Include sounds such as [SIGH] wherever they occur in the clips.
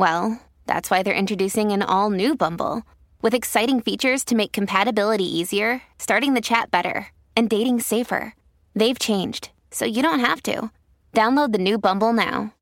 well, that's why they're introducing an all new Bumble with exciting features to make compatibility easier, starting the chat better, and dating safer. They've changed, so you don't have to. Download the new Bumble now.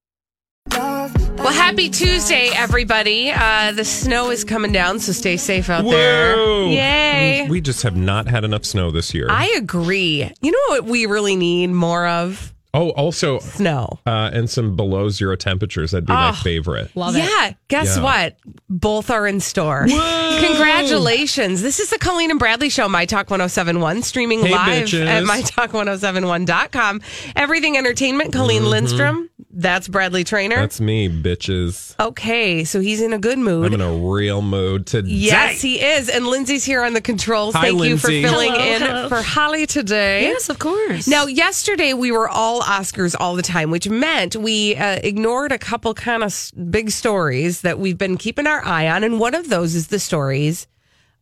Well, happy Tuesday, everybody. Uh, the snow is coming down, so stay safe out there. Whoa. Yay. We just have not had enough snow this year. I agree. You know what we really need more of? Oh, also, Snow. uh, and some below zero temperatures. That'd be my Oh. favorite. yeah, guess Yeah. what? Both are in store. Congratulations. This is the Colleen and Bradley Show, My Talk 1071, streaming Hey, live bitches. at MyTalk1071.com. Everything Entertainment, Colleen Lindstrom. That's Bradley Traynor. Mm-hmm. That's me, bitches. okay, so he's in a good mood. I'm in a real mood today. Yes, he is. And Lindsay's here on the controls. Hi, Thank you for filling Hello, in hello. for Holly today. Yes, of course. Now, yesterday we were all Oscars all the time, which meant we uh, ignored a couple kind of big stories that we've been keeping our eye on. And one of those is the stories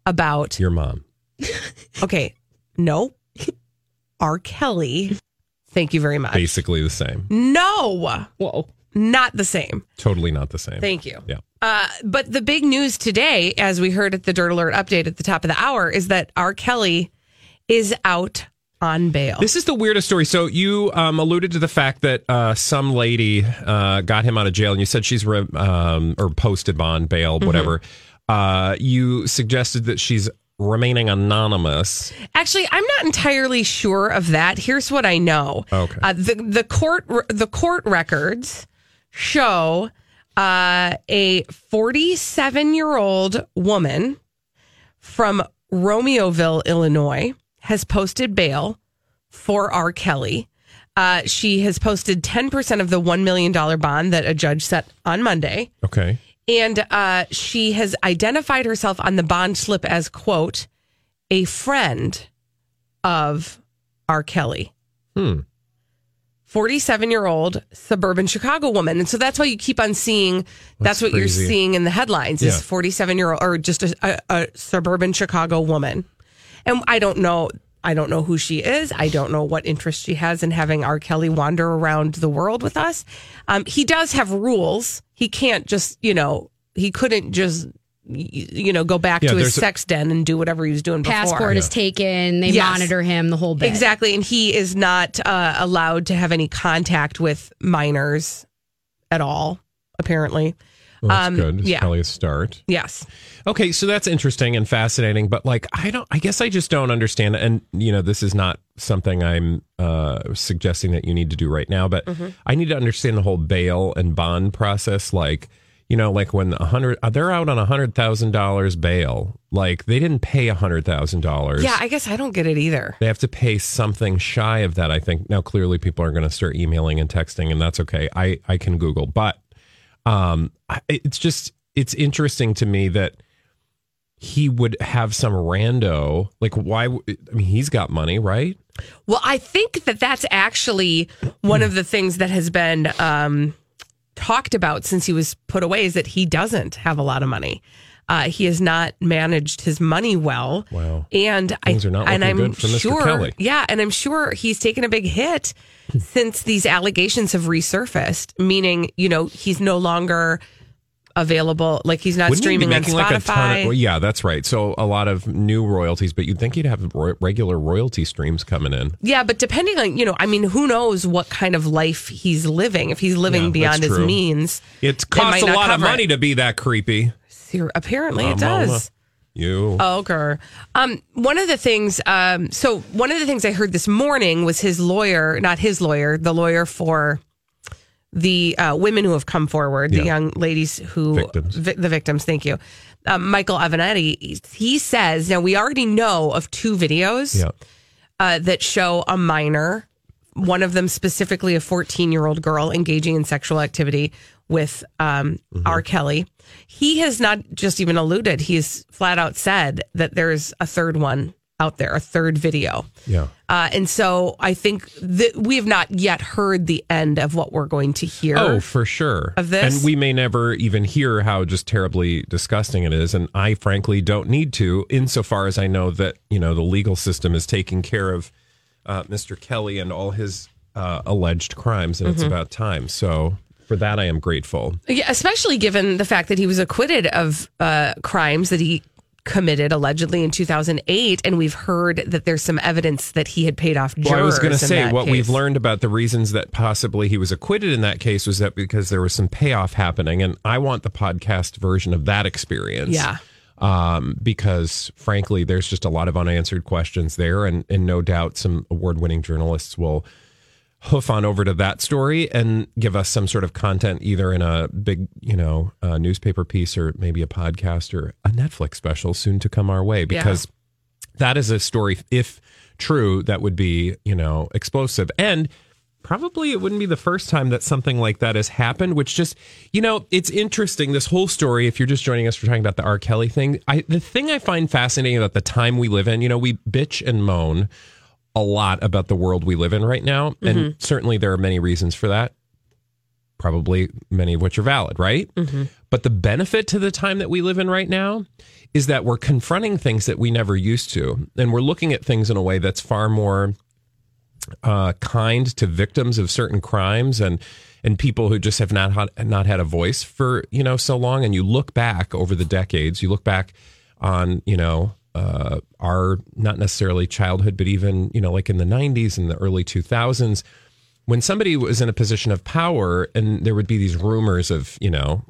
about, Your mom. [LAUGHS] okay, no, R. Kelly. Thank you very much. Basically the same. No, Whoa. not the same. Totally not the same. Thank you. Yeah. Uh, but the big news today, as we heard at the Dirt Alert update at the top of the hour, is that R. Kelly is out on bail. This is the weirdest story. So you um, alluded to the fact that uh, some lady uh, got him out of jail, and you said she's re- um, or posted bond, bail, Mm-hmm. whatever. Uh, you suggested that she's remaining anonymous. Actually, I'm not entirely sure of that. Here's what I know. Okay. Uh, the the court the court records show uh, a 47 year old woman from Romeoville, Illinois, has posted bail for R. Kelly. Uh, she has posted 10% of the $1 million bond that a judge set on Monday. Okay. And uh, she has identified herself on the bond slip as, quote, a friend of R. Kelly. Hmm. 47 year old suburban Chicago woman. And so that's why you keep on seeing that's, That's what crazy. you're seeing in the headlines is 47 year old or just a, a, a suburban Chicago woman. And I don't know. I don't know who she is. I don't know what interest she has in having R. Kelly wander around the world with us. Um, he does have rules. He can't just, you know, he couldn't just, you know, go back Yeah, to his there's a- sex den and do whatever he was doing before. Passport is taken. They Yes. monitor him the whole bit. Exactly. And he is not uh, allowed to have any contact with minors at all, apparently. Well, that's Um, good. It's yeah. probably a start. Yes. Okay, so that's interesting and fascinating, but like I don't I guess I just don't understand and you know this is not something I'm uh suggesting that you need to do right now, but Mm-hmm. I need to understand the whole bail and bond process like you know like when a hundred uh, they're out on a hundred thousand dollars bail like they didn't pay a hundred thousand dollars Yeah, I guess I don't get it either. they have to pay something shy of that i think now clearly people are going to start emailing and texting and that's okay i i can google but um it's just it's interesting to me that he would have some rando like why i mean he's got money right Well, I think that that's actually one of the things that has been um, talked about since he was put away is that he doesn't have a lot of money. Uh, he has not managed his money well. Wow. And Things I, are not and I'm good for Mr. sure, Kelly. yeah, and I'm sure he's taken a big hit since these allegations have resurfaced. Meaning, you know, he's no longer available. Like he's not Wouldn't he streaming on making like a ton Spotify. of, well, yeah that's right so a lot of new royalties but you'd think he'd have ro- regular royalty streams coming in Yeah, but depending on, you know, I mean, who knows what kind of life he's living. If he's living Yeah, beyond his means, it costs a not lot of cover it. money to be that creepy Apparently it Mama. does. you Okay. Um, one of the things, um, so one of the things I heard this morning was his lawyer, not his lawyer, the lawyer for the uh, women who have come forward, the young ladies who, Victims. vi- the victims. Thank you, um, Michael Avenatti. He says now we already know of two videos yeah uh, that show a minor, one of them specifically a 14 year old girl engaging in sexual activity with um, R. Kelly. He has not just even alluded; he's flat out said that there's a third one out there, a third video. Yeah. Uh, and so I think that we have not yet heard the end of what we're going to hear. Oh, for sure. Of this? And we may never even hear how just terribly disgusting it is. And I frankly don't need to, insofar as I know that, you know, the legal system is taking care of uh, Mr. Kelly and all his uh, alleged crimes, and it's Mm-hmm. about time. So for that, I am grateful. Yeah, especially given the fact that he was acquitted of uh, crimes that he committed allegedly in 2008, and we've heard that there's some evidence that he had paid off jurors. Well, I was going to say what case. we've learned about the reasons that possibly he was acquitted in that case was that because there was some payoff happening, and I want the podcast version of that experience. Yeah. Um, because frankly, there's just a lot of unanswered questions there, and and no doubt some award-winning journalists will hoof on over to that story and give us some sort of content either in a big you know uh, newspaper piece or maybe a podcast or a netflix special soon to come our way. Because that is a story if true that would be you know explosive. And probably it wouldn't be the first time that something like that has happened which just you know it's interesting this whole story if you're just joining us we're talking about the r. Kelly thing. I the thing i find fascinating about the time we live in you know we bitch and moan a lot about the world we live in right now and certainly there are many reasons for that probably many of which are valid, right? But the benefit to the time that we live in right now is that we're confronting things that we never used to. And we're looking at things in a way that's far more uh, kind to victims of certain crimes and and people who just have not had, not had a voice for you know so long. And you look back over the decades, you look back on you know uh, our not necessarily childhood, but even you know like in the '90s and the early 2000s when somebody was in a position of power and there would be these rumors of, you know,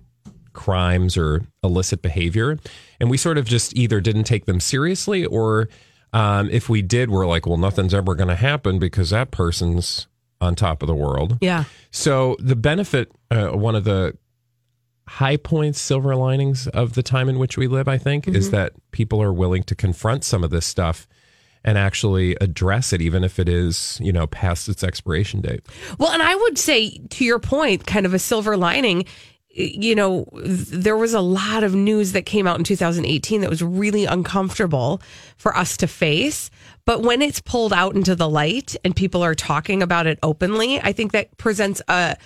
crimes or illicit behavior, and we sort of just either didn't take them seriously or um, if we did, we're like, well, nothing's ever going to happen because that person's on top of the world. Yeah. So the benefit, uh, one of the high points, silver linings of the time in which we live, I think, is mm-hmm. that people are willing to confront some of this stuff and actually address it, even if it is, you know, past its expiration date. Well, and I would say to your point, kind of a silver lining, you know, there was a lot of news that came out in 2018 that was really uncomfortable for us to face. But when it's pulled out into the light and people are talking about it openly, I think that presents a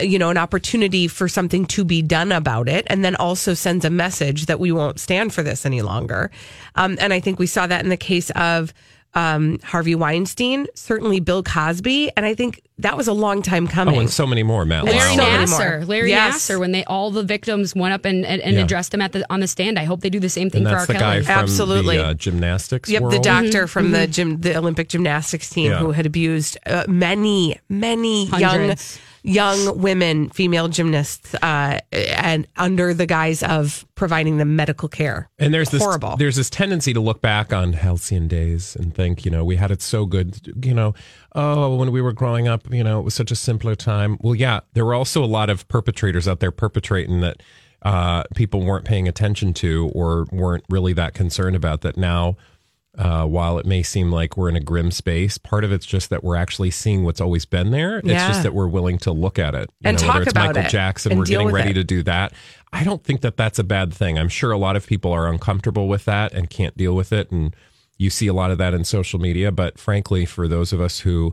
you know an opportunity for something to be done about it and then also sends a message that we won't stand for this any longer um, and i think we saw that in the case of um, harvey weinstein certainly bill cosby and i think that was a long time coming Oh, and so many more, Matt. Larry so many Nassar. Larry Yes. Nassar, when they all the victims went up and, and, and Yeah. addressed him at the on the stand. I hope they do the same thing and for our R. the guy Kelly. from Absolutely. the uh, gymnastics Yep, world. the doctor from the gym, the Olympic gymnastics team, Yeah. who had abused uh, many, many Hundreds. young, young women, female gymnasts, uh, and under the guise of providing them medical care. And there's this horrible. there's this tendency to look back on halcyon days and think, you know, we had it so good, you know, oh, when we were growing up, you know, it was such a simpler time. Well, yeah, there were also a lot of perpetrators out there perpetrating that uh, people weren't paying attention to or weren't really that concerned about that now. Uh, while it may seem like we're in a grim space, part of it's just that we're actually seeing what's always been there. It's just that we're willing to look at it. You And know, talk whether it's about Michael it Jackson, and we're getting ready it. to do that. I don't think that that's a bad thing. I'm sure a lot of people are uncomfortable with that and can't deal with it. And you see a lot of that in social media. But frankly, for those of us who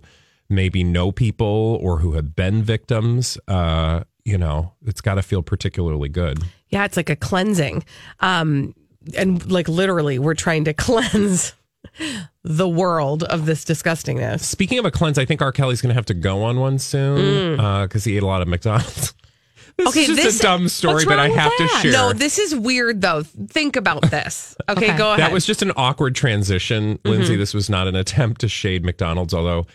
maybe know people or who have been victims, uh, you know, it's got to feel particularly good. Yeah, it's like a cleansing. Um, and like literally, we're trying to [LAUGHS] cleanse the world of this disgustingness. Speaking of a cleanse, I think R. Kelly's going to have to go on one soon because he ate a lot of McDonald's. [LAUGHS] this Mm. Okay, is just this- a dumb story, but I have that? to share. No, this is weird though. Think about this. [LAUGHS] Okay, Okay. go ahead. That was just an awkward transition, Lindsay. Mm-hmm. This was not an attempt to shade McDonald's, although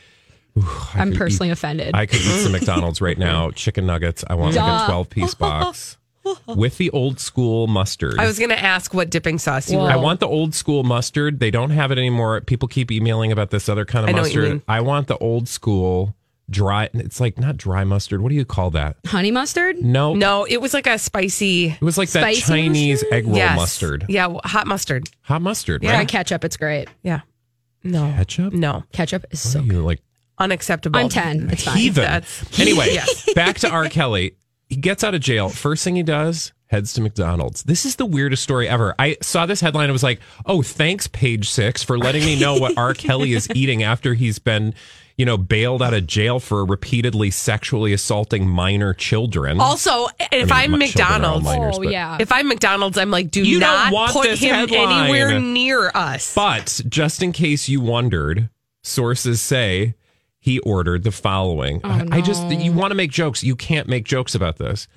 ooh, I I'm personally eat- offended. I could eat some McDonald's right now. Chicken nuggets. I want like a 12 piece box [LAUGHS] with the old school mustard. I was going to ask what dipping sauce you Well- were. I want the old school mustard. They don't have it anymore. People keep emailing about this other kind of I know what you mustard. mean. I want the old school dry. It's like not dry mustard. What do you call that? Honey mustard? No, No, it was like a spicy. It was like that Spicy Chinese mustard? egg roll yes. mustard. Yeah, well, hot mustard. Hot mustard. Try Right? ketchup. It's great. Yeah. No. Ketchup. No. Ketchup is What so are you like Unacceptable. I'm 10. It's fine. heathen. That's- Anyway, [LAUGHS] Yes. back to R. Kelly. He gets out of jail. First thing he does, heads to McDonald's. This is the weirdest story ever. I saw this headline. I was like, oh, thanks, page six, for letting me know what R. [LAUGHS] Kelly is eating after he's been, you know, bailed out of jail for repeatedly sexually assaulting minor children. Also, if I mean, I'm my children are all McDonald's, minors, Oh yeah. if I'm McDonald's, I'm like, do You don't want put this him headline. anywhere near us. But just in case you wondered, sources say he ordered the following. I, I just, you want to make jokes. You can't make jokes about this.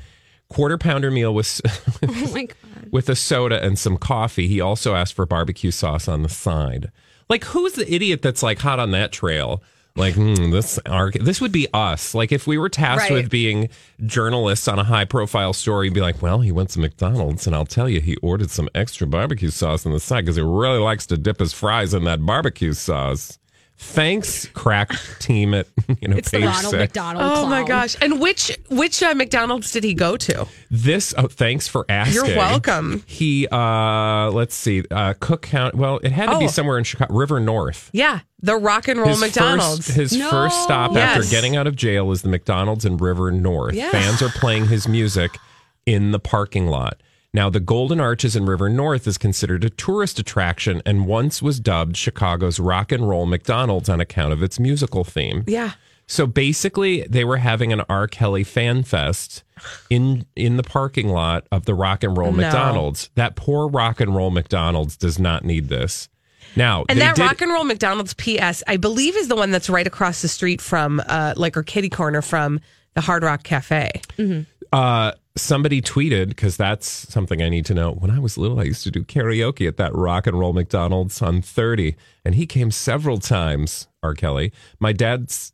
Quarter pounder meal with, [LAUGHS] oh with a soda and some coffee. He also asked for barbecue sauce on the side. Like, who's the idiot that's like hot on that trail? Like, hmm, this our, this would be us. Like, if we were tasked Right. with being journalists on a high profile story, be like, well, he went to McDonald's, and I'll tell you, he ordered some extra barbecue sauce on the side because he really likes to dip his fries in that barbecue sauce. Thanks, crack team at [LAUGHS] you know It's the Ronald six. McDonald. oh my gosh! And which which uh, McDonald's did he go to? This oh, thanks for asking. You're welcome. He uh let's see, uh Cook County. Well, it had to be Oh. somewhere in Chicago, River North. Yeah, the Rock and Roll His McDonald's. First, his No. first stop Yes. after getting out of jail is the McDonald's in River North. Yeah. Fans are playing his music in the parking lot. Now, the Golden Arches in River North is considered a tourist attraction and once was dubbed Chicago's rock and roll McDonald's on account of its musical theme. yeah, So basically, they were having an R. Kelly fan fest in in the parking lot of the Rock and Roll No. McDonald's. That poor Rock and Roll McDonald's does not need this. Now, and that did- Rock and Roll McDonald's PS, I believe, is the one that's right across the street from, uh, like, or kitty corner from the Hard Rock Cafe. Uh, somebody tweeted because that's something I need to know. When I was little, I used to do karaoke at that rock and roll McDonald's on 30, and he came several times. R. Kelly, my dad's.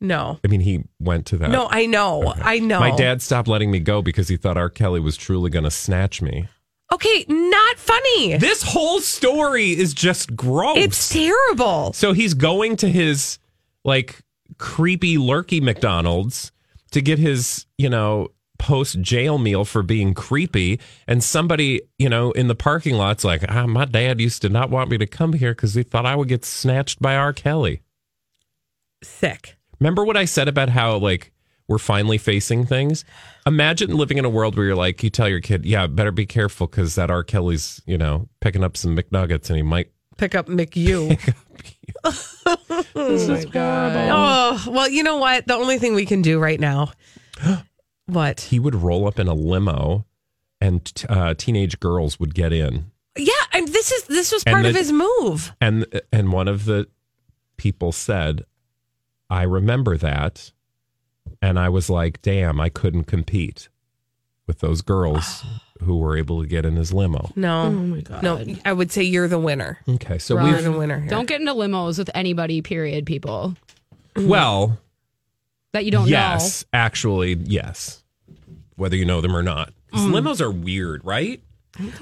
No, I mean, he went to that. no, I know, I know. My dad stopped letting me go because he thought R. Kelly was truly going to snatch me. Okay, not funny. This whole story is just gross. It's terrible. So he's going to his like creepy lurky McDonald's to get his, you know, post jail meal for being creepy. And somebody, you know, in the parking lot's like, ah, my dad used to not want me to come here because he thought I would get snatched by R. Kelly. Sick. Remember what I said about how like we're finally facing things? Imagine living in a world where you're like, you tell your kid, yeah, better be careful because that R. Kelly's, you know, picking up some McNuggets and he might Pick up McU. [LAUGHS] [LAUGHS] This is horrible. oh, well, you know what? The only thing we can do right now. [GASPS] what? He would roll up in a limo, and uh, teenage girls would get in, Yeah, and this is this was And part of his move. and and one of the people said, "I remember that," and I was like, "Damn, I couldn't compete with those girls [SIGHS] who were able to get in his limo." No, Oh my god. no, I would say you're the winner. Okay, so Ron, You're the winner. Here. Don't get into limos with anybody. Period. People well, that you don't know. yes, actually, yes, whether you know them or not. 'Cause Limos are weird, right?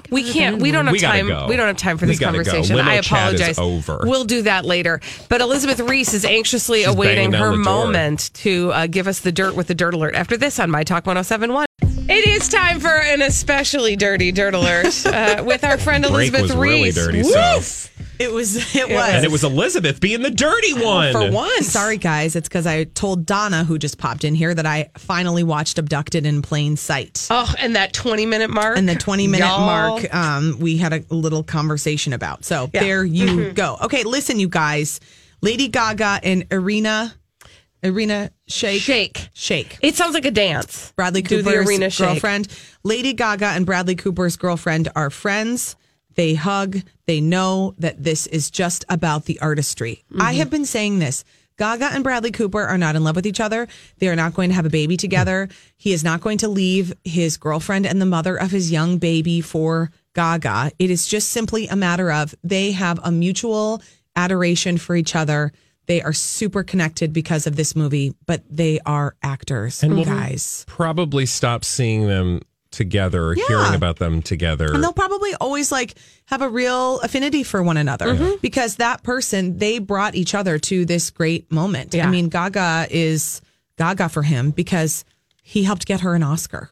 We can't. We don't have We gotta time. go. We don't have time for We this gotta go. conversation. Limo I chat is apologize. over. We'll do that later. But Elizabeth Ries is anxiously She's awaiting banging down her the door. moment to uh, give us the dirt with the dirt alert. After this on My Talk 1071. It is time for an especially dirty dirt alert uh, with our friend Break Elizabeth was really Ries. dirty, so- Woof. It was. It was. And it was Elizabeth being the dirty one. for once. Sorry, guys. It's because I told Donna, who just popped in here, that I finally watched Abducted in Plain Sight. Oh, and that 20 minute mark. And the 20 minute Y'all. mark, um, we had a little conversation about. So Yeah. there you go. Okay, listen, you guys. Lady Gaga and Irina, Arena Shake. Shake. Shake. It sounds like a dance. Bradley Do Cooper's the arena shake. girlfriend. Lady Gaga and Bradley Cooper's girlfriend are friends. They hug. They know that this is just about the artistry. Mm-hmm. I have been saying this. Gaga and Bradley Cooper are not in love with each other. They are not going to have a baby together. He is not going to leave his girlfriend and the mother of his young baby for Gaga. It is just simply a matter of they have a mutual adoration for each other. They are super connected because of this movie, but they are actors, And we'll- guys. Probably stop seeing them together or Yeah. hearing about them together. And they'll probably always like have a real affinity for one another Mm-hmm. because that person, they brought each other to this great moment. Yeah. I mean, Gaga is Gaga for him because he helped get her an Oscar.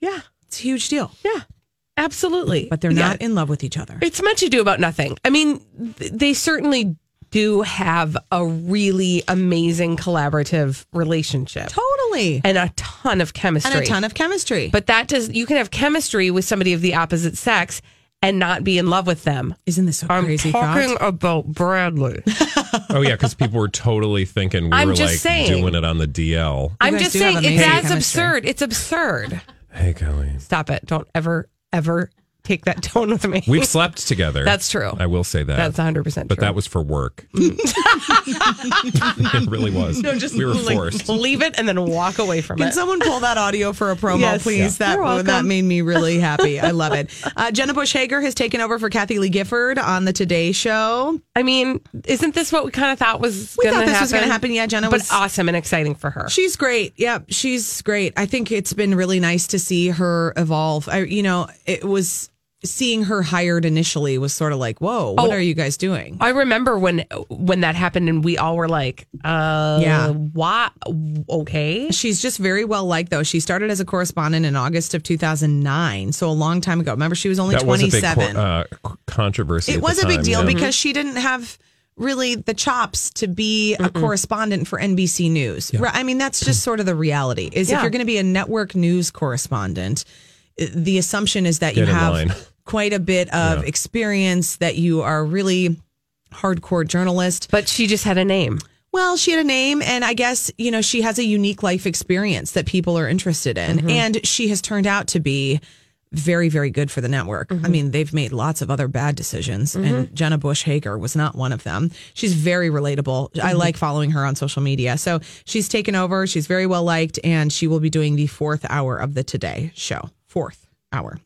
Yeah, it's a huge deal. Yeah, absolutely. But they're Yeah. not in love with each other. It's much ado about nothing. I mean, th- they certainly do have a really amazing collaborative relationship Totally. and a ton of chemistry. And a ton of chemistry. but that does you can have chemistry with somebody of the opposite sex and not be in love with them. isn't this so I'm crazy talking thought? about Bradley. [LAUGHS] Oh yeah, because people were totally thinking we I'm were just like saying. doing it on the DL. I'm just saying it's amazing as chemistry. absurd. It's absurd. Hey, Kelly, Stop it. Don't ever, ever take that [LAUGHS] tone with me. we've slept together. That's true. I will say that. That's 100% true. But that was for work. [LAUGHS] it really was. No, just we were like, forced. leave it and then walk away from Can it. Can someone pull that audio for a promo, Yes. please? Yeah. You're That that made me really [LAUGHS] happy. I love it. Uh, Jenna Bush Hager has taken over for Kathie Lee Gifford on the Today Show. I mean, isn't this what we kind of thought was We going to thought happen? this was gonna happen. Yeah, Jenna but was- awesome and exciting for her. She's great. Yeah, she's great. I think it's been really nice to see her evolve. I, you know, it was seeing her hired initially was sort of like, whoa, what Oh. are you guys doing? I remember when when that happened and we all were like, uh, Yeah. what? Okay. She's just very well liked, though. She started as a correspondent in August of 2009, so a long time ago. Remember, she was only that was a big 27. co- uh, controversy. it at the was a big deal yeah. because she didn't have really the chops to be a correspondent for NBC News. Right, I mean, that's just sort of the reality. Is if you're going to be a network news correspondent, the assumption is that you Get in have line. Quite a bit of Yeah. experience, that you are really hardcore journalist. But she just had a name. Well, she had a name, and I guess, you know, she has a unique life experience that people are interested in. Mm-hmm. And she has turned out to be very, very good for the network. Mm-hmm. I mean, they've made lots of other bad decisions, and Jenna Bush Hager was not one of them. She's very relatable. I Mm-hmm. like following her on social media. So she's taken over. She's very well liked, and she will be doing the fourth hour of the Today show. Fourth hour.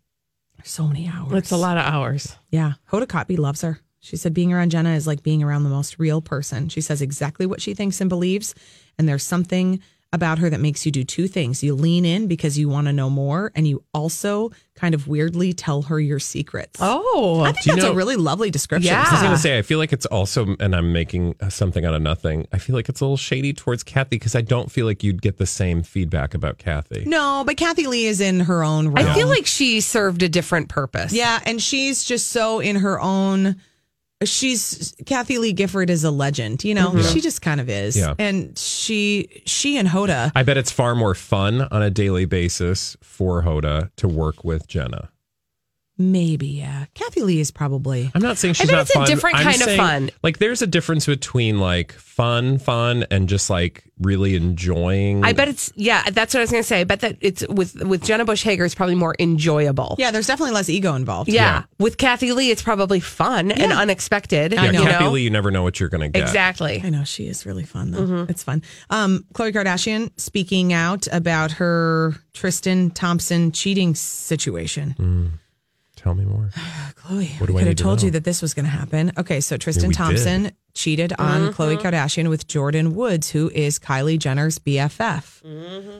So many hours. It's a lot of hours. Yeah. Hoda Kotb loves her. She said being around Jenna is like being around the most real person. She says exactly what she thinks and believes. And there's something about her that makes you do two things. You lean in because you want to know more, and you also kind of weirdly tell her your secrets. Oh, I think Do you that's a really lovely description. Yeah. I was going to say, I feel like it's also, and I'm making uh, something out of nothing. I feel like it's a little shady towards Kathie because I don't feel like you'd get the same feedback about Kathie. No, but Kathie Lee is in her own realm. I feel like she served a different purpose. Yeah, and she's just so in her own. She's Kathie Lee Gifford is a legend, you know. Mm-hmm. She just kind of is, Yeah. and she she and Hoda. I bet it's far more fun on a daily basis for Hoda to work with Jenna. Maybe, yeah. Kathie Lee is probably. I'm not saying she's bet not it's a different I'm kind of fun. Like, there's a difference between like fun, fun, and just like really enjoying. I bet it's yeah. That's what I was going to say. I bet that it's with with Jenna Bush Hager. It's probably more enjoyable. Yeah, there's definitely less ego involved. Yeah. With Kathie Lee, it's probably fun and unexpected. Yeah, you Kathie? Lee, you never know what you're going to get. Exactly. I know she is really fun though. It's fun. Um, Khloe Kardashian speaking out about her Tristan Thompson cheating situation. Tell me more. [SIGHS] Khloe, What do I I could have need to told you that this was going to happen. Okay, so Tristan we Thompson did. cheated on mm-hmm. Khloe Kardashian with Jordyn Woods, who is Kylie Jenner's BFF. Ch- mm-hmm.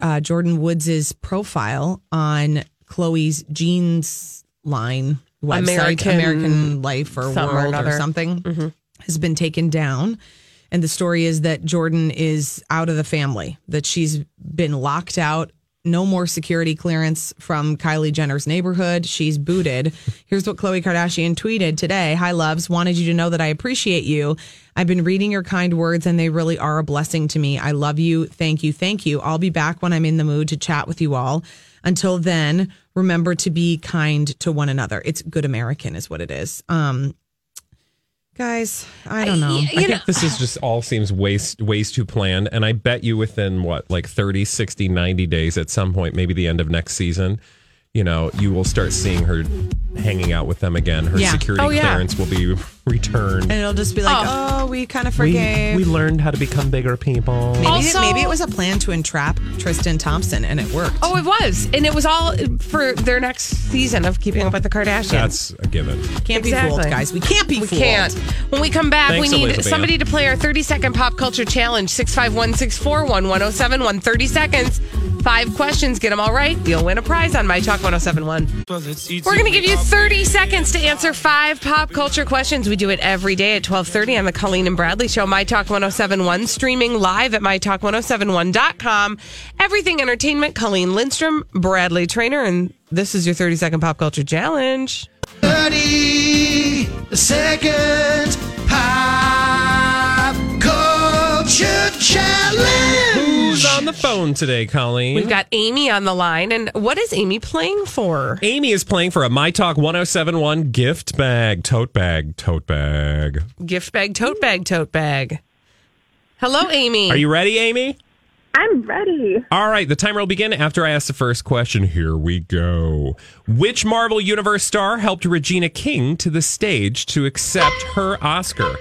Uh, Jordyn Woods' profile on Khloe's jeans line website, American American Life or something or World or, another. something, mm-hmm. has been taken down. And the story is that Jordyn is out of the family, that she's been locked out. No more security clearance from Kylie Jenner's neighborhood. She's booted. [LAUGHS] Here's what Khloe Kardashian tweeted today Hi, loves. Wanted you to know that I appreciate you. I've been reading your kind words, and they really are a blessing to me. I love you. Thank you. Thank you. I'll be back when I'm in the mood to chat with you all. Until then, remember to be kind to one another. It's good American, is what it is. Um, guys, I don't know. I think this is just all seems waste ways too planned. And I bet you within what, like 30, 60, 90 days at some point, maybe the end of next season, you know, you will start seeing her hanging out with them again. Her Yeah. security Oh, yeah. clearance will be returned. And it'll just be like, oh, oh we kind of we, forgave. we learned how to become bigger people. maybe, Also- maybe it was a plan to entrap Tristan Thompson, and it worked. Oh, it was. And it was all for their next season of Keeping Up with the Kardashians. That's a given. can't be fooled, guys. We can't be we fooled. can't. When we come back, Thanks, we need Elizabeth. somebody to play our 30 second pop culture challenge 651 641 1071. 30 seconds, five questions. Get them all right. You'll win a prize on My Talk 1071. We're going to give you 30 seconds to answer five pop culture questions. We do it every day at 1230 on the Colleen and Bradley Show, My Talk 1071, streaming live at MyTalk1071.com. Everything Entertainment, Colleen Lindstrom, Bradley Traynor, and this is your 30 second pop culture challenge. 30 second pop culture challenge. Who's on the phone today, Colleen? We've got Amy on the line. And what is Amy playing for? Amy is playing for a My Talk 1071 gift bag, tote bag, tote bag. Gift bag, tote bag, tote bag. Hello, Amy. Are you ready, Amy? I'm ready. All right, the timer will begin after I ask the first question. Here we go. Which Marvel Universe star helped Regina King to the stage to accept her Oscar?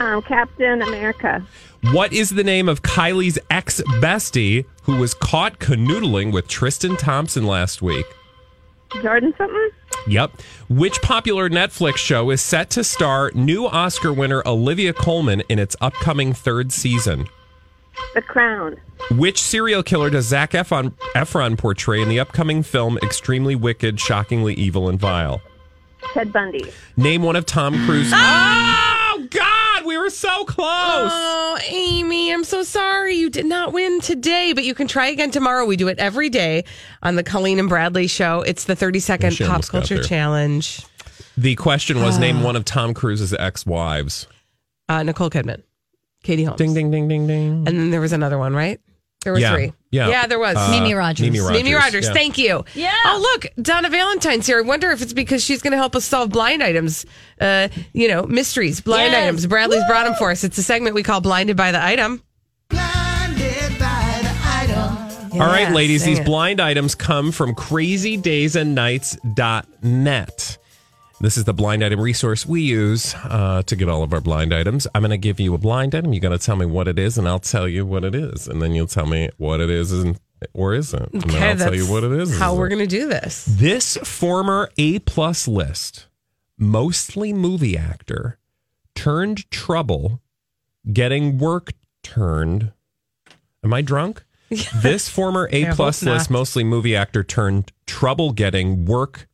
Um, Captain America. What is the name of Kylie's ex bestie who was caught canoodling with Tristan Thompson last week? Jordyn something? Yep. Which popular Netflix show is set to star new Oscar winner Olivia Colman in its upcoming third season? The Crown. Which serial killer does Zac Efron, Efron portray in the upcoming film Extremely Wicked, Shockingly Evil, and Vile? Ted Bundy. Name one of Tom Cruise. God, ah! we were so close. Oh, Amy, I'm so sorry. You did not win today, but you can try again tomorrow. We do it every day on the Colleen and Bradley show. It's the 30 second She pop culture challenge. The question was name one of Tom Cruise's ex wives. Uh, Nicole Kidman, Katie Holmes. Ding, ding, ding, ding, ding. And then there was another one, right? There were Yeah. three. Yeah. Yeah, there was. Uh, Mimi Rogers. Mimi Rogers. Mimi Rogers, yeah. thank you. Yeah. Oh, look, Donna Valentine's here. I wonder if it's because she's going to help us solve blind items. Uh, you know, mysteries, blind Yes. items. Bradley's brought them for us. It's a segment we call Blinded by the Item. Blinded by the item. All right, ladies, these it. blind items come from crazydaysandnights.net. This is the blind item resource we use uh, to get all of our blind items. I'm going to give you a blind item. You're going to tell me what it is, and I'll tell you what it is. And then you'll tell me what it is and, or isn't. And then I'll tell you what it is. How we're going to do this. This former A plus list, mostly movie actor, turned trouble getting work turned. Am I drunk? [LAUGHS] This former A plus list, mostly movie actor, turned trouble getting work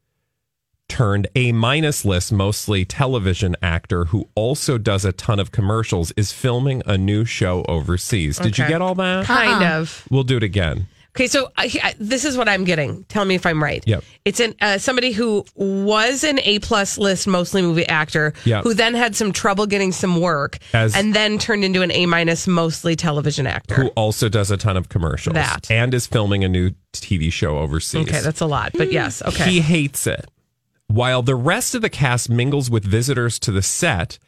turned A minus list, mostly television actor who also does a ton of commercials, is filming a new show overseas. Did you get all that? Kind of. We'll do it again. Okay, so I, I, this is what I'm getting. Tell me if I'm right. Yep. It's an uh, somebody who was an A plus list, mostly movie actor, Yep. who then had some trouble getting some work, As- and then turned into an A minus, mostly television actor. Who also does a ton of commercials. That. And is filming a new TV show overseas. Okay, that's a lot, but yes, okay. He hates it. While the rest of the cast mingles with visitors to the set,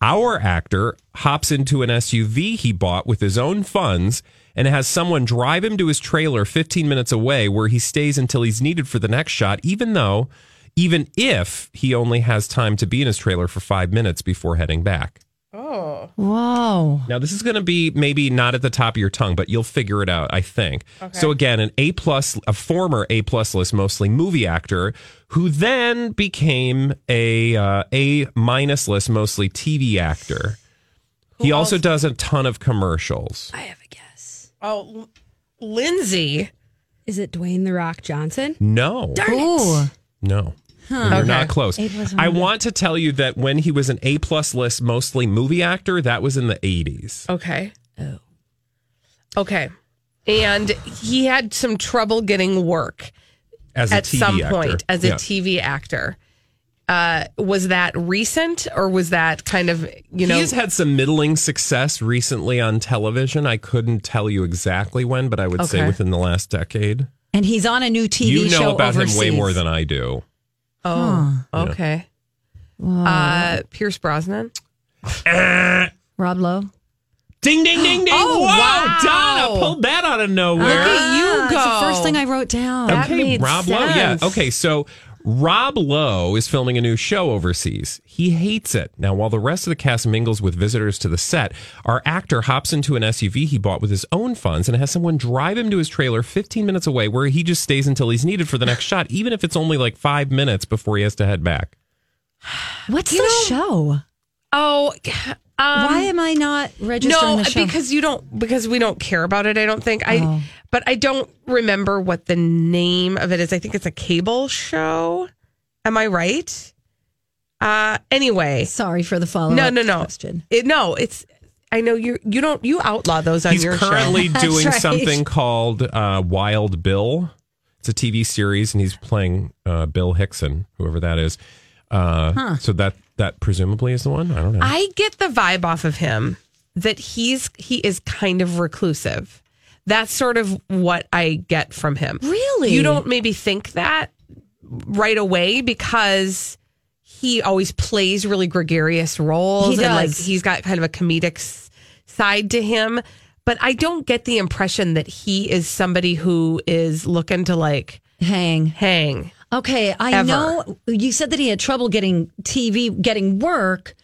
our actor hops into an SUV he bought with his own funds and has someone drive him to his trailer 15 minutes away where he stays until he's needed for the next shot, even though, even if he only has time to be in his trailer for five minutes before heading back. Oh, whoa. Now, this is going to be maybe not at the top of your tongue, but you'll figure it out, I think. So again, an A plus, a former A plus list, mostly movie actor, who then became a uh, A minus list, mostly TV actor. he also does a ton of commercials. I have a guess. oh, L- Lindsay. Is it Dwayne the Rock Johnson? No, Ooh. no. You're not close. I want to tell you that when he was an A plus list, mostly movie actor, that was in the 80s. Okay. Oh. Okay. And he had some trouble getting work As a at TV some actor. point as a TV actor. Uh, was that recent or was that kind of, you know, He's had some middling success recently on television. I couldn't tell you exactly when, but I would say within the last decade. and he's on a new TV show. you know show about overseas. him way more than I do. Oh, Yeah. okay. Uh, Pierce Brosnan. Rob Lowe. Ding, ding, ding, ding. Oh, Whoa, wow. Donna pulled that out of nowhere. Look at you it's go. the first thing I wrote down. That okay, made Rob Lowe. Yeah. Okay, so Rob Lowe is filming a new show overseas. He hates it. Now, while the rest of the cast mingles with visitors to the set, our actor hops into an SUV he bought with his own funds and has someone drive him to his trailer 15 minutes away where he just stays until he's needed for the next shot, even if it's only like five minutes before he has to head back. What's the show? Oh, um, Why am I not registering no, the show? because you don't because we don't care about it. I don't think I, Oh. but I don't remember what the name of it is. I think it's a cable show. Am I right? Uh, anyway, Sorry for the follow. no, no, no. Question. It, no, it's. I know you. You don't. You outlaw those on your channel. He's your currently show. [LAUGHS] doing right. something called uh, Wild Bill. It's a TV series, and he's playing uh, Bill Hixon, whoever that is. Uh, So that that presumably is the one. I don't know. I get the vibe off of him that he's he is kind of reclusive. That's sort of what I get from him. Really? You don't maybe think that right away because he always plays really gregarious roles He and like does. he's got kind of a comedic side to him. But I don't get the impression that he is somebody who is looking to like Hang. hang. Okay, I Ever. know you said that he had trouble getting TV, getting work.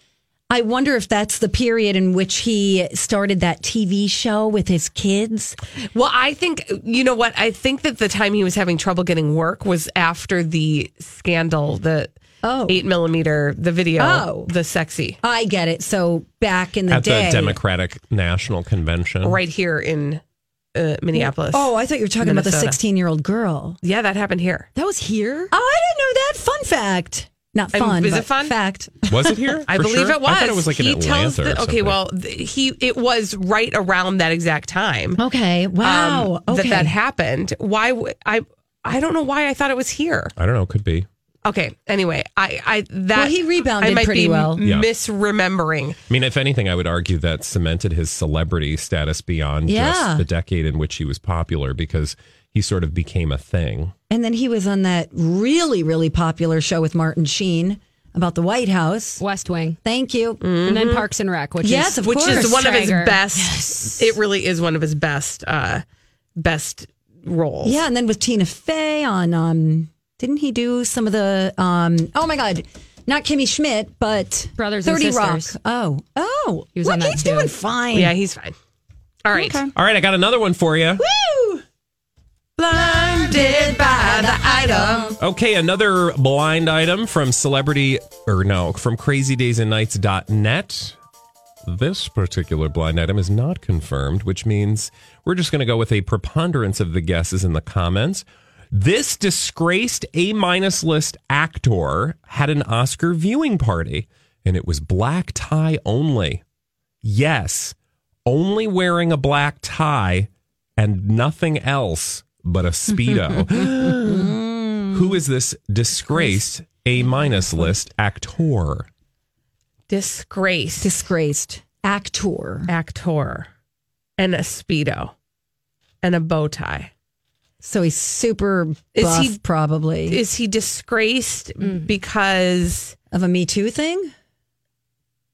I wonder if that's the period in which he started that TV show with his kids. Well, I think you know what? I think that the time he was having trouble getting work was after the scandal, the Oh. eight millimeter, the video, Oh. the sexy, I get it. So back in the At day, the Democratic National Convention. right here in uh, Minneapolis. Oh, I thought you were talking about the 16 year old girl. yeah, that happened here. That was here. Oh, I didn't know that. Fun fact. Not Um, fun. is it but fun? Fact. Was it here? [LAUGHS] I believe sure? it was. I thought it was like in he Atlanta tells or the, okay, something. well, th- he it was right around that exact time. Okay. um, Wow. okay. That that happened. Why? w- I I don't know why I thought it was here. I don't know. Could be. Okay. Anyway, I I that Well, he rebounded I might pretty be well. Yeah. misremembering. I mean, if anything, I would argue that cemented his celebrity status beyond Yeah. just the decade in which he was popular because he sort of became a thing. And then he was on that really, really popular show with Martin Sheen about the White House. West Wing. Thank you. And then Parks and Rec, which Yes, is of which course. is one of his Traeger. best. It really is one of his best, uh, best roles. Yeah, and then with Tina Fey on um didn't he do some of the um oh my god, not Kimmy Schmidt, but Brothers and 30 Rock. Sisters. Oh. Oh. He was Look, on that he's too. doing fine. yeah, he's fine. All right, Okay. All right, I got another one for you. Woo! blinded by the item. Okay, another blind item from celebrity, or no, from crazydaysandnights.net. This particular blind item is not confirmed, which means we're just going to go with a preponderance of the guesses in the comments. This disgraced A minus list actor had an Oscar viewing party, and it was black tie only. Yes, only wearing a black tie and nothing else but a Speedo. [LAUGHS] [GASPS] Who is this disgraced A minus list actor? Disgraced Disgraced actor. actor and a speedo and a bow tie. So he's super Is he- probably Is he disgraced because? of a Me Too thing.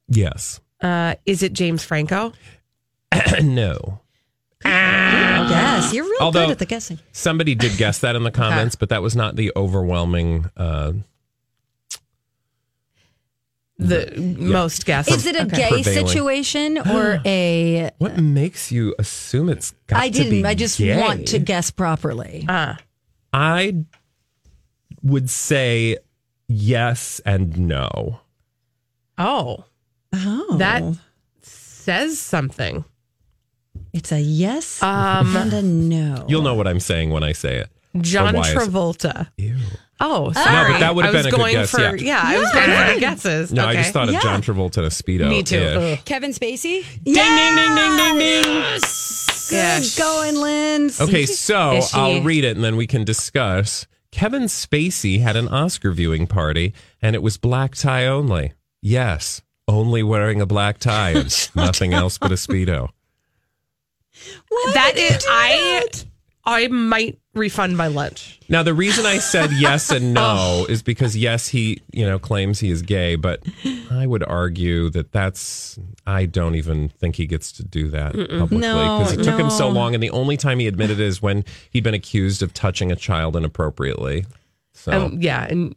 Yes. Uh, is it James Franco? [CLEARS THROAT] no. Yes, you're real Although- good at the guessing. Somebody did guess that in the comments, but that was not the overwhelming. Uh, The most guess. Is it a Okay. gay Prevailing. situation [GASPS] or a? what makes you assume it's got I to be didn't. I just gay? want to guess properly. Ah, I would say yes and no. oh, Oh, that says something. it's a yes Um, and a no. You'll know what I'm saying when I say it. John Or it- Travolta. Ew. Oh, sorry. but that would have I was been a good going guess, For, yeah. I was going for guesses. No, okay. I just thought of Yeah. John Travolta in a speedo. Me too. Ugh. Kevin Spacey. Ding ding ding ding ding ding. Good Yes. going, Linz. Okay, so I'll read it and then we can discuss. Kevin Spacey had an Oscar viewing party and it was black tie only. Yes, only wearing a black tie and [LAUGHS] nothing else but a speedo. Why That would you is, do I that? I might refund my lunch. Now, the reason I said yes [LAUGHS] and no is because yes, he you know claims he is gay, but I would argue that that's I don't even think he gets to do that publicly because it took him so long, and the only time he admitted is when he'd been accused of touching a child inappropriately. So Um, yeah, and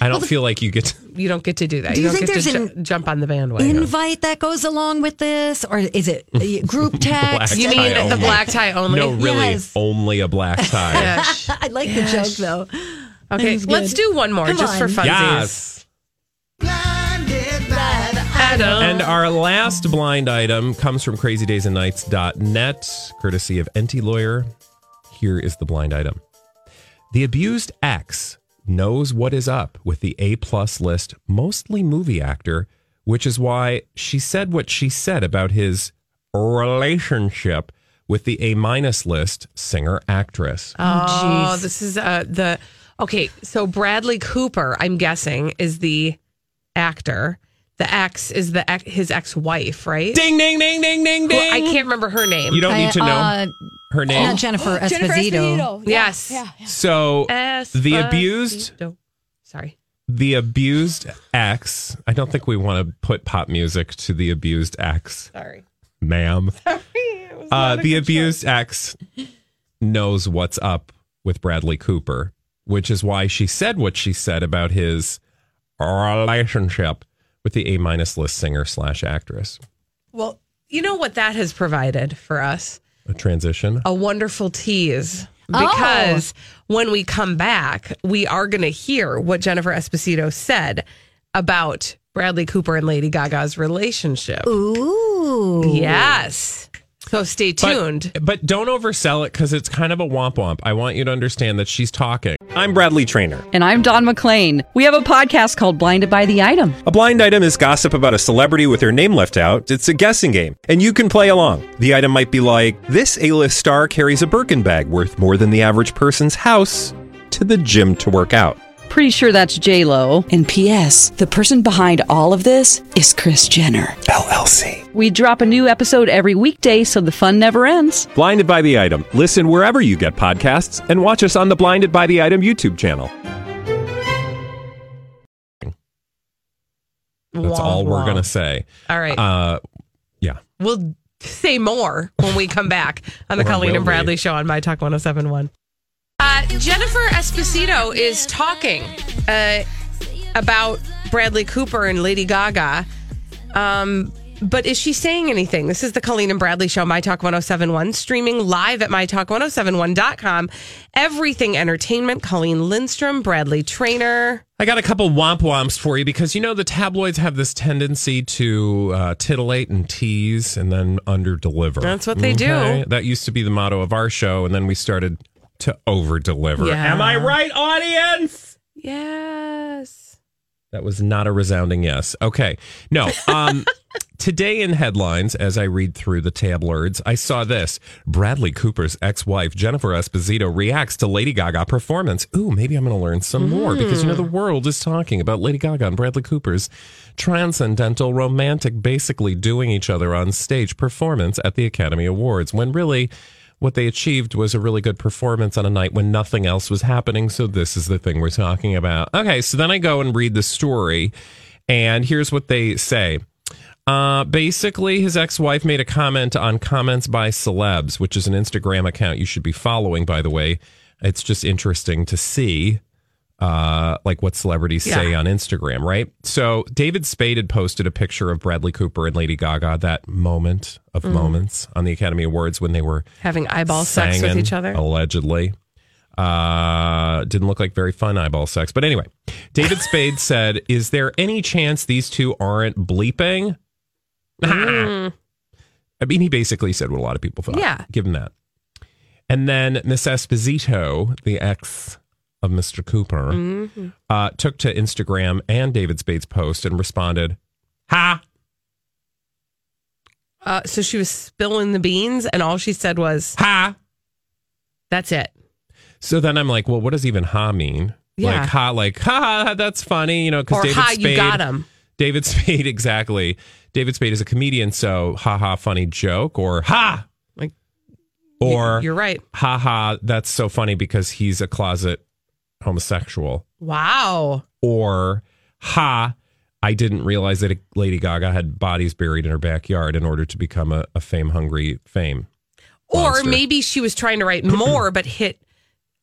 I don't feel like you get. To, you don't get to do that. Do you don't think get to there's ju- jump on the bandwagon. Invite that goes along with this, or is it [LAUGHS] group text? you tie mean the only. black tie only? no, really, Yes. only a black [LAUGHS] tie. Yes. I like the joke though. Okay, let's do one more Come just for on. funsies. Yes. Blinded by the Item. And our last blind item comes from crazydaysandnights.net, courtesy of Enty Lawyer. Here is the blind item. The abused ex knows what is up with the A plus list, mostly movie actor, which is why she said what she said about his relationship with the A minus list singer actress. Oh, this is uh, the okay. So Bradley Cooper, I'm guessing, is the actor. The ex is the ex, his ex wife, right? Ding, ding, ding, ding, ding, Who- ding. I can't remember her name. You don't need to know Uh, her name. Not Jennifer Esposito. Yes. So the abused Sorry. the abused ex. I don't think we want to put pop music to the abused ex, Sorry. ma'am. [LAUGHS] Uh, the abused ex knows what's up with Bradley Cooper, which is why she said what she said about his relationship with the A minus list singer slash actress. Well, you know what that has provided for us? A transition. A wonderful tease. Oh. Because when we come back, we are going to hear what Jennifer Esposito said about Bradley Cooper and Lady Gaga's relationship. Ooh. Yes. So stay But- tuned. But, don't oversell it because it's kind of a womp womp. I want you to understand that she's talking. I'm Bradley Traynor. And I'm Don McClain. We have a podcast called Blinded by the Item. A blind item is gossip about a celebrity with their name left out. It's a guessing game, and you can play along. The item might be like this: A-list star carries a Birkin bag worth more than the average person's house to the gym to work out. Pretty sure that's J Lo. And P.S. The person behind all of this is Kris Jenner. LLC. We drop a new episode every weekday, so the fun never ends. Blinded by the item. Listen wherever you get podcasts, and watch us on the Blinded by the Item YouTube channel. That's Womp all we're womp. gonna say. All right. Uh, yeah. we'll say more when we come back on the Colleen and Bradley we? show on My Talk 1071. Uh, Jennifer Esposito is talking uh, about Bradley Cooper and Lady Gaga. Um, but is she saying anything? This is the Colleen and Bradley show, My Talk 1071, streaming live at MyTalk1071.com. Everything entertainment. Colleen Lindstrom, Bradley Traynor. I got a couple womp womps for you because you know the tabloids have this tendency to uh, titillate and tease and then under deliver. That's what they do. That used to be the motto of our show, and then we started to over deliver. Yeah. Am I right, audience? Yes. That was not a resounding yes. Okay. No. Um, [LAUGHS] today in headlines, as I read through the tabloids, I saw this Bradley Cooper's ex wife, Jennifer Esposito, reacts to Lady Gaga performance. Ooh, maybe I'm going to learn some more because, you know, the world is talking about Lady Gaga and Bradley Cooper's transcendental, romantic, basically doing each other on stage performance at the Academy Awards when really. What they achieved was a really good performance on a night when nothing else was happening. So, this is the thing we're talking about. Okay, so then I go and read the story, and here's what they say. Uh, basically, his ex wife made a comment on comments by celebs, which is an Instagram account you should be following, by the way. It's just interesting to see uh, like what celebrities say on Instagram, right? So David Spade had posted a picture of Bradley Cooper and Lady Gaga, that moment of moments on the Academy Awards when they were Having eyeball sex with each other. Allegedly. Uh, didn't look like very fun eyeball sex. But anyway, David Spade [LAUGHS] said, Is there any chance these two aren't bleeping? Mm. I mean, he basically said what a lot of people thought. Yeah. Give him that. And then Miss Esposito, the ex of Mr. Cooper, Mm-hmm. uh, took to Instagram and David Spade's post and responded, Ha! Uh, so she was spilling the beans, and all she said was, Ha! That's it. So then I'm like, well, what does even ha mean? Yeah. Like ha, like ha, ha, that's funny, you know, because David ha, Spade. you got him. David Spade, [LAUGHS] exactly. David Spade is a comedian, so ha ha, funny joke, or ha. Like or You're right. ha ha that's so funny because he's a closet homosexual. Wow. Or ha, I didn't realize that Lady Gaga had bodies buried in her backyard in order to become a, a fame hungry fame. Or monster. maybe she was trying to write more, but hit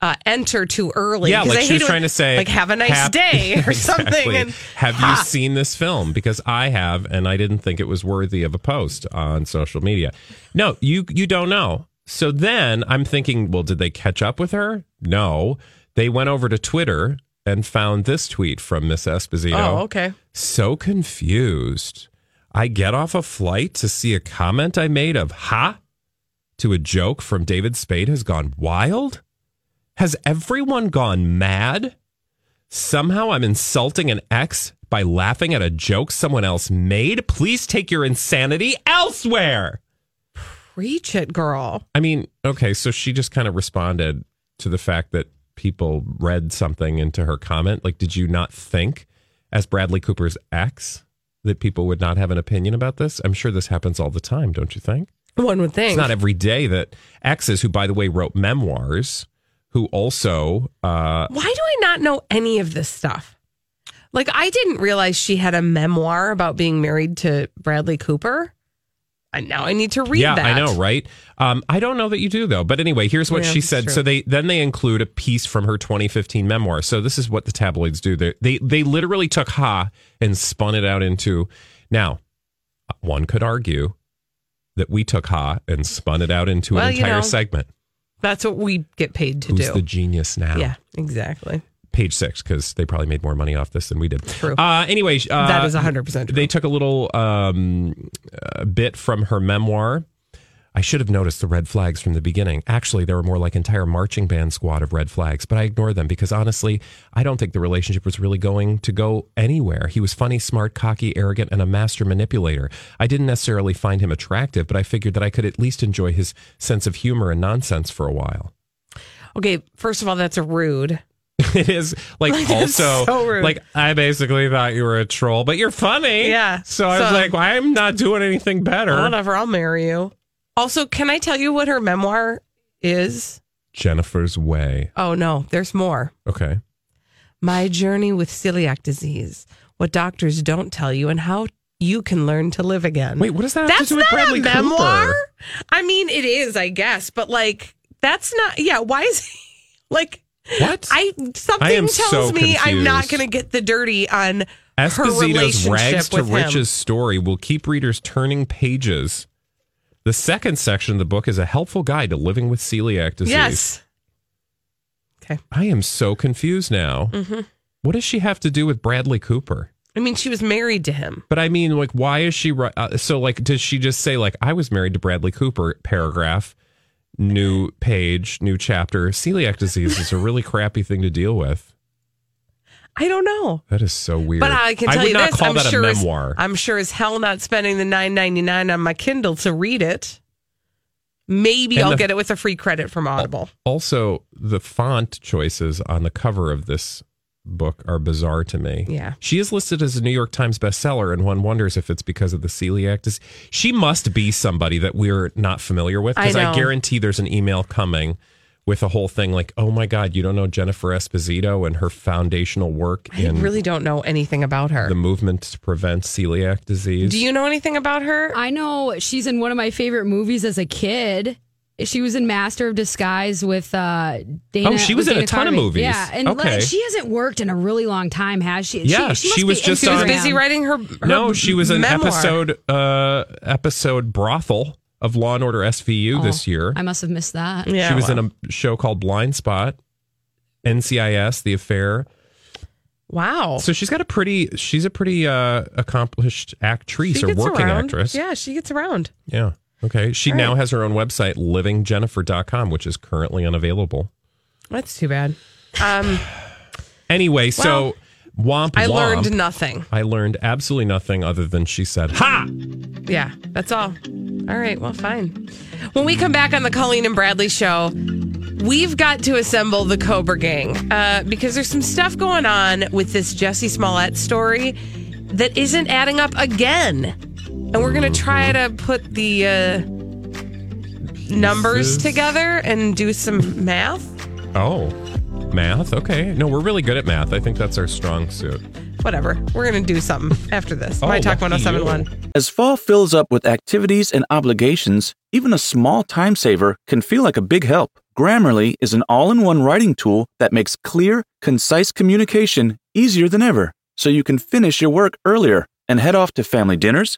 uh, enter too early. Yeah, like I she was trying to say, like have a nice day or [LAUGHS] Exactly. something. And have ha. you seen this film? Because I have, and I didn't think it was worthy of a post on social media. No, you you don't know. So then I'm thinking, well, did they catch up with her? No, they went over to Twitter and found this tweet from Miss Esposito. Oh, okay. So confused. I get off a flight to see a comment I made of ha to a joke from David Spade has gone wild. Has everyone gone mad? Somehow I'm insulting an ex by laughing at a joke someone else made. Please take your insanity elsewhere. Preach it, girl. I mean, okay, so she just kind of responded to the fact that people read something into her comment. Like, did you not think, as Bradley Cooper's ex, that people would not have an opinion about this? I'm sure this happens all the time, don't you think? One would think. It's not every day that exes, who, by the way, wrote memoirs, who also, uh, Why do I not know any of this stuff? Like, I didn't realize she had a memoir about being married to Bradley Cooper. And now I need to read yeah, that. I know, right? Um, I don't know that you do though. But anyway, here's what Yeah, she said. true. So they then they include a piece from her 2015 memoir. So this is what the tabloids do. They they they literally took Ha and spun it out into. Now, one could argue that we took Ha and spun it out into Well, an you entire know, segment. That's what we get paid to Who's do. the genius now? yeah, exactly. Page six because they probably made more money off this than we did. True. Uh, anyway, uh, That is 100% true. They took a little um, uh, bit from her memoir. I should have noticed the red flags from the beginning. Actually, there were more like entire marching band squad of red flags, but I ignored them because honestly, I don't think the relationship was really going to go anywhere. He was funny, smart, cocky, arrogant, and a master manipulator. I didn't necessarily find him attractive, but I figured that I could at least enjoy his sense of humor and nonsense for a while. Okay, first of all, that's a rude. [LAUGHS] it is like, Like, also so like I basically thought you were a troll, but you're funny. Yeah. So I was So- like, well, I'm not doing anything better. Whatever, I'll marry you. Also, can I tell you what her memoir is? Jennifer's way. Oh, no, there's more. Okay. My journey with celiac disease, what doctors don't tell you, and how you can learn to live again. Wait, what does that have That's to do with not Bradley a memoir. Cooper? I mean, it is, I guess, but like, that's not. Yeah, why is he [LAUGHS] like? What? I something I tells so me I'm not going to get the dirty on her Esposito's rags to him. riches story will keep readers turning pages. The second section of the book is a helpful guide to living with celiac disease. Yes. Okay. I am so confused now. hmm What does she have to do with Bradley Cooper? I mean, she was married to him. But I mean, like, why is she? Uh, so, like, does she just say, like, I was married to Bradley Cooper? Paragraph, new page, new chapter. Celiac disease is a really crappy thing to deal with. I don't know. That is so weird. But I can tell would you this: I'm that sure a as- I'm sure as hell not spending the nine ninety nine on my Kindle to read it. Maybe And I'll the- get it with a free credit from Audible. also, the font choices on the cover of this book are bizarre to me. Yeah. She is listed as a New York Times bestseller, and one wonders if it's because of the celiac disease. She must be somebody that we're not familiar with because I, know. guarantee there's an email coming with a whole thing like, oh my God, you don't know Jennifer Esposito and her foundational work I in really don't know anything about her. the movement to prevent celiac disease. Do you know anything about her? I know she's in one of my favorite movies as a kid. She was in Master of Disguise with uh, Dana. Oh, she was with in a Dana ton of movies. Yeah, and Okay. like, she hasn't worked in a really long time, has she? Yeah, she, she must was be just She was on- busy writing her. her no, she was an memoir. episode uh episode brothel of Law and Order SVU Oh, this year. I must have missed that. Yeah, she was well. in a show called Blind Spot, NCIS, The Affair. Wow. So she's got a pretty, she's a pretty uh, accomplished actress or working around. actress. Yeah, she gets around. Yeah. Okay. She All now right. has her own website, livingjennifer.com, which is currently unavailable. That's too bad. Um, [SIGHS] Anyway, so womp I womp. learned nothing. I learned absolutely nothing other than she said, Ha! Yeah, that's all. All right, well, fine. When we come back on the Colleen and Bradley show, we've got to assemble the Cobra Gang uh, because there's some stuff going on with this Jussie Smollett story that isn't adding up again. And we're going to try to put the uh, numbers together and do some math. Oh, math. Okay. No, we're really good at math. I think that's our strong suit. Whatever. We're going to do something after this. My Talk lucky 1071. As fall fills up with activities and obligations, even a small time saver can feel like a big help. Grammarly is an all in one writing tool that makes clear, concise communication easier than ever, so you can finish your work earlier and head off to family dinners,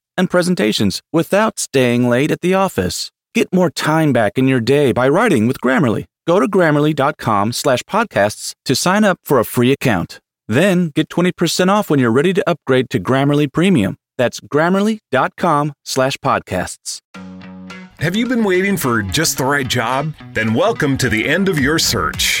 and presentations without staying late at the office. Get more time back in your day by writing with Grammarly. Go to grammarly.com slash podcasts to sign up for a free account. Then get 20% off when you're ready to upgrade to Grammarly Premium. That's grammarly.com slash podcasts. Have you been waiting for just the right job? Then welcome to the end of your search.